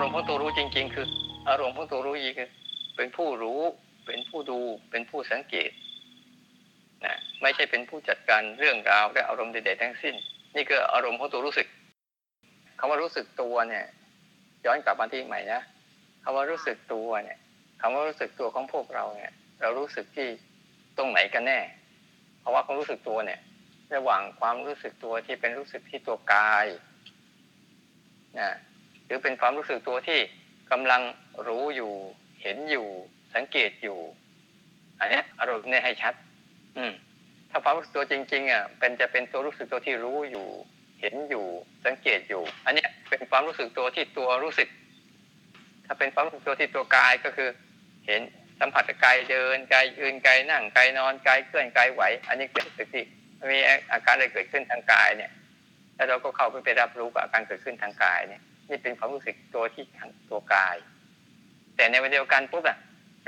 ารมณ์ของตัวรู้จริง ๆ คือ อารมณ์ของตัวรู้อีกคือเป็นผู้รู้ เป็นผู้ดู เป็นผู้สังเกตนะไม่ใช่เป็นผู้จัดการเรื่องราวและอารมณ์ใดๆทั้งสิ้น นี่คืออารมณ์ของตัวรู้สึกคำว่ารู้สึกตัวเนี่ย ย้อนกลับมาที่ใหม่นะคำว่ารู้สึกตัวเนี่ยคำว่ารู้สึกตัวของพวกเราเนี่ย เรารู้สึกที่ตรงไหนกันแน่ เพราะว่าความรู้สึกตัวเนี่ย ระหว่างความรู้สึกตัวที่เป็นรู้สึกที่ตัวกายนะ รือเป็นความรู้สึกตัวที่กำลังรู้อยู่เห็นอยู่ สังเกตอยู่ อันนี้อารมณ์เนี่ยให้ชัด อืม ถ้าความรู้สึกตัวจริง ๆ อะ เป็นจะเป็นตัวรู้สึกตัวที่รู้อยู่ เห็นอยู่ สังเกตอยู่ อันนี้เป็นความรู้สึกตัวที่ตัวรู้สึก ถ้าเป็นความรู้สึกตัวที่ตัวกายก็คือ เห็นสัมผัสกายเดินกายยืนกายนั่งกายนอนกายเคลื่อนกายไหว อันนี้เป็นรู้สึกที่มีอาการอะไรเกิดขึ้นทางกายเนี่ย แล้วเราก็เข้าไปไปรับรู้กับอาการเกิดขึ้นทางกายเนี่ย นี่เป็นความรู้สึกตัวที่ทางตัวกาย แต่ในวันเดียวกันปุ๊บอะ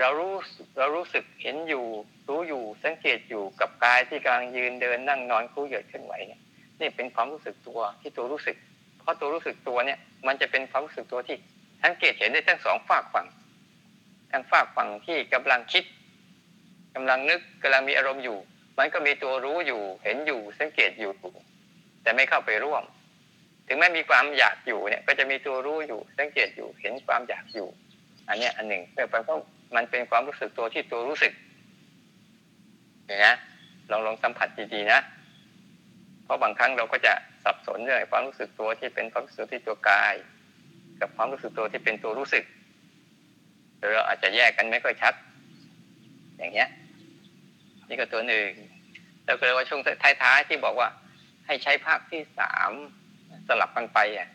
เรารู้เรารู้สึกเห็นอยู่ รู้อยู่สังเกตอยู่กับกายที่กำลังยืนเดินนั่งนอนคู่เหยียดเคลื่อนไหวเนี่ยนี่เป็นความรู้สึกตัวที่ตัวรู้สึก เพราะตัวรู้สึกตัวเนี่ย มันจะเป็นความรู้สึกตัวที่สังเกตเห็นได้ทั้งสองฝากฝั่งทั้งฝากฝั่งที่กำลังคิดกำลังนึกกำลังมีอารมณ์อยู่ มันก็มีตัวรู้อยู่ เห็นอยู่สังเกตอยู่ แต่ไม่เข้าไปร่วม ถึงแม้มีความอยากอยู่เนี่ยก็จะมีตัวรู้อยู่สังเกตอยู่เห็นความอยากอยู่ อันนี้อันหนึ่งแต่เพราะมันเป็นความรู้สึกตัวที่ตัวรู้สึกเห็นไหมลองลองสัมผัสดีๆนะเพราะบางครั้งเราก็จะสับสนเรื่องความรู้สึกตัวที่เป็นความรู้สึกที่ตัวกาย กับความรู้สึกตัวที่เป็นตัวรู้สึกเราอาจจะแยกกันไม่ค่อยชัด อย่างเงี้ย นี่ก็ตัวหนึ่งแล้วก็เลยว่าช่วงท้ายๆที่บอกว่า ให้ใช้ภาคที่สาม สลับกันไปอะ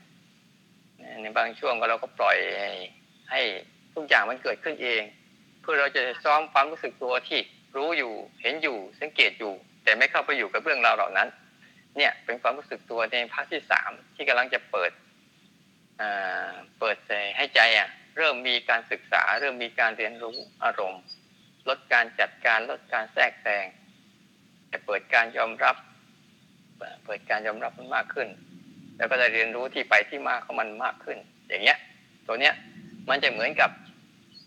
ในบางช่วงก็เราก็ปล่อยให้ทุกอย่างมันเกิดขึ้นเอง เพื่อเราจะซ้อมความรู้สึกตัวที่รู้อยู่เห็นอยู่สังเกตอยู่ แต่ไม่เข้าไปอยู่กับเรื่องราวเหล่านั้น เนี่ยเป็นความรู้สึกตัวในภาคที่สามที่กำลังจะเปิดเปิดใจให้ใจอะเริ่มมีการศึกษา เริ่มมีการเรียนรู้อารมณ์ ลดการจัดการลดการแทรกแซงแต่เปิดการยอมรับ เปิดการยอมรับมันมากขึ้น แล้วก็จะเรียนรู้ที่ไปที่มาของมันมากขึ้น อย่างเงี้ย ตัวเนี้ยมันจะเหมือนกับ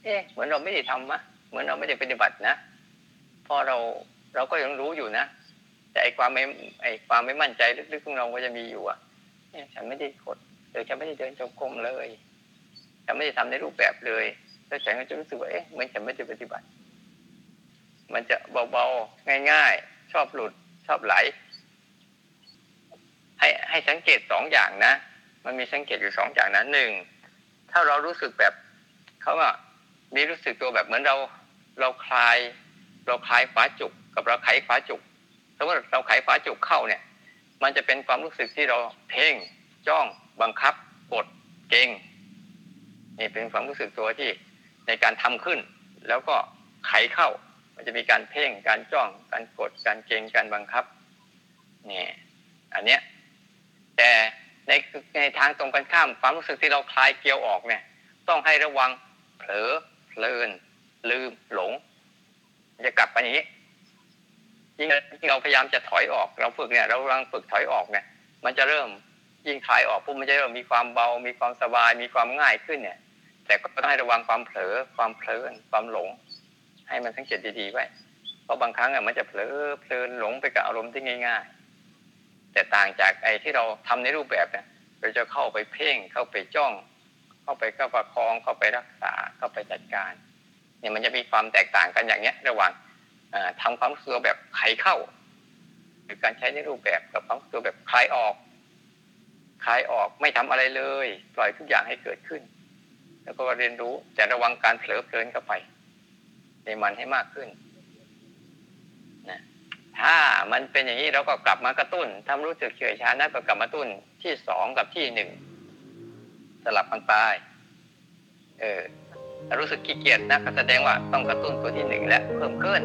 เอ๊ะเหมือนเราไม่ได้ทำมะเหมือนเราไม่ได้ปฏิบัตินะพอเราเราก็ยังรู้อยู่นะแต่ไอความไม่ไอความไม่มั่นใจลึกๆของเราก็จะมีอยู่อะเนี่ยฉันไม่ได้กดหรือฉันไม่ได้เดินจงกรมเลยฉันไม่ได้ทำในรูปแบบเลยแล้วฉันก็จะรู้สึกว่าเอ๊ะเหมือนฉันไม่ได้ปฏิบัติ มันจะเบาๆง่าย ๆ ชอบหลุดชอบไหล ให้ให้สังเกตสองอย่างนะ มันมีสังเกตอยู่สองอย่างนะหนึ่งถ้าเรารู้สึกแบบเขาว่ามีรู้สึกตัวแบบเหมือนเราเราคลาย เราคลายฝาจุก กับเราไขฝาจุกสมมติเราไขฝาจุกเข้าเนี่ย มันจะเป็นความรู้สึกที่เราเพ่งจ้องบังคับ กดเก่งนี่เป็นความรู้สึกตัวที่ในการทำขึ้น แล้วก็ไขเข้า มันจะมีการเพ่งการจ้อง การกดการเก่งการบังคับนี่อันเนี้ย แต่ในในทางตรงกันข้ามความรู้สึกที่เราคลายเกลียวออกเนี่ย ต้องให้ระวังเผลอเพลิน ลืมหลงจะกลับไปอย่างนี้ยิ่งเราพยายามจะถอยออก เราฝึกเนี่ย เรากำลังฝึกถอยออกเนี่ย มันจะเริ่มยิ่งคลายออกปุ๊บมันจะเริ่มมีความเบา มีความสบาย มีความง่ายขึ้นเนี่ย แต่ก็ต้องให้ระวังความเผลอความเพลินความหลง ให้มันสังเกตดีๆไว้เพราะบางครั้งอะมันจะเผลอเพลินหลงไปกับอารมณ์ที่ง่าย ๆ แต่ต่างจากไอ้ที่เราทำในรูปแบบเนี่ยเราจะเข้าไปเพ่งเข้าไปจ้อง เข้าไปเข้าประคองเข้าไปรักษาเข้าไปจัดการเนี่ยมันจะมีความแตกต่างกันอย่างเนี้ย ระหว่างทำความรู้สึกแบบไขเข้า หรือการใช้ในรูปแบบกับความรู้สึกแบบคลายออกคลายออกไม่ทำอะไรเลย ปล่อยทุกอย่างให้เกิดขึ้น แล้วก็เรียนรู้แต่ระวังการเผลอเพลินเข้าไปในมันให้มากขึ้น ถ้ามันเป็นอย่างนี้เราก็กลับมากระตุ้นทำรู้สึกเฉยชานะก็กลับมาตุ้นที่สองกับที่หนึ่งสลับกันไป เออรู้สึกขี้เกียจนะก็แสดงว่าต้องกระตุ้นตัวที่หนึ่งและเพิ่มขึ้น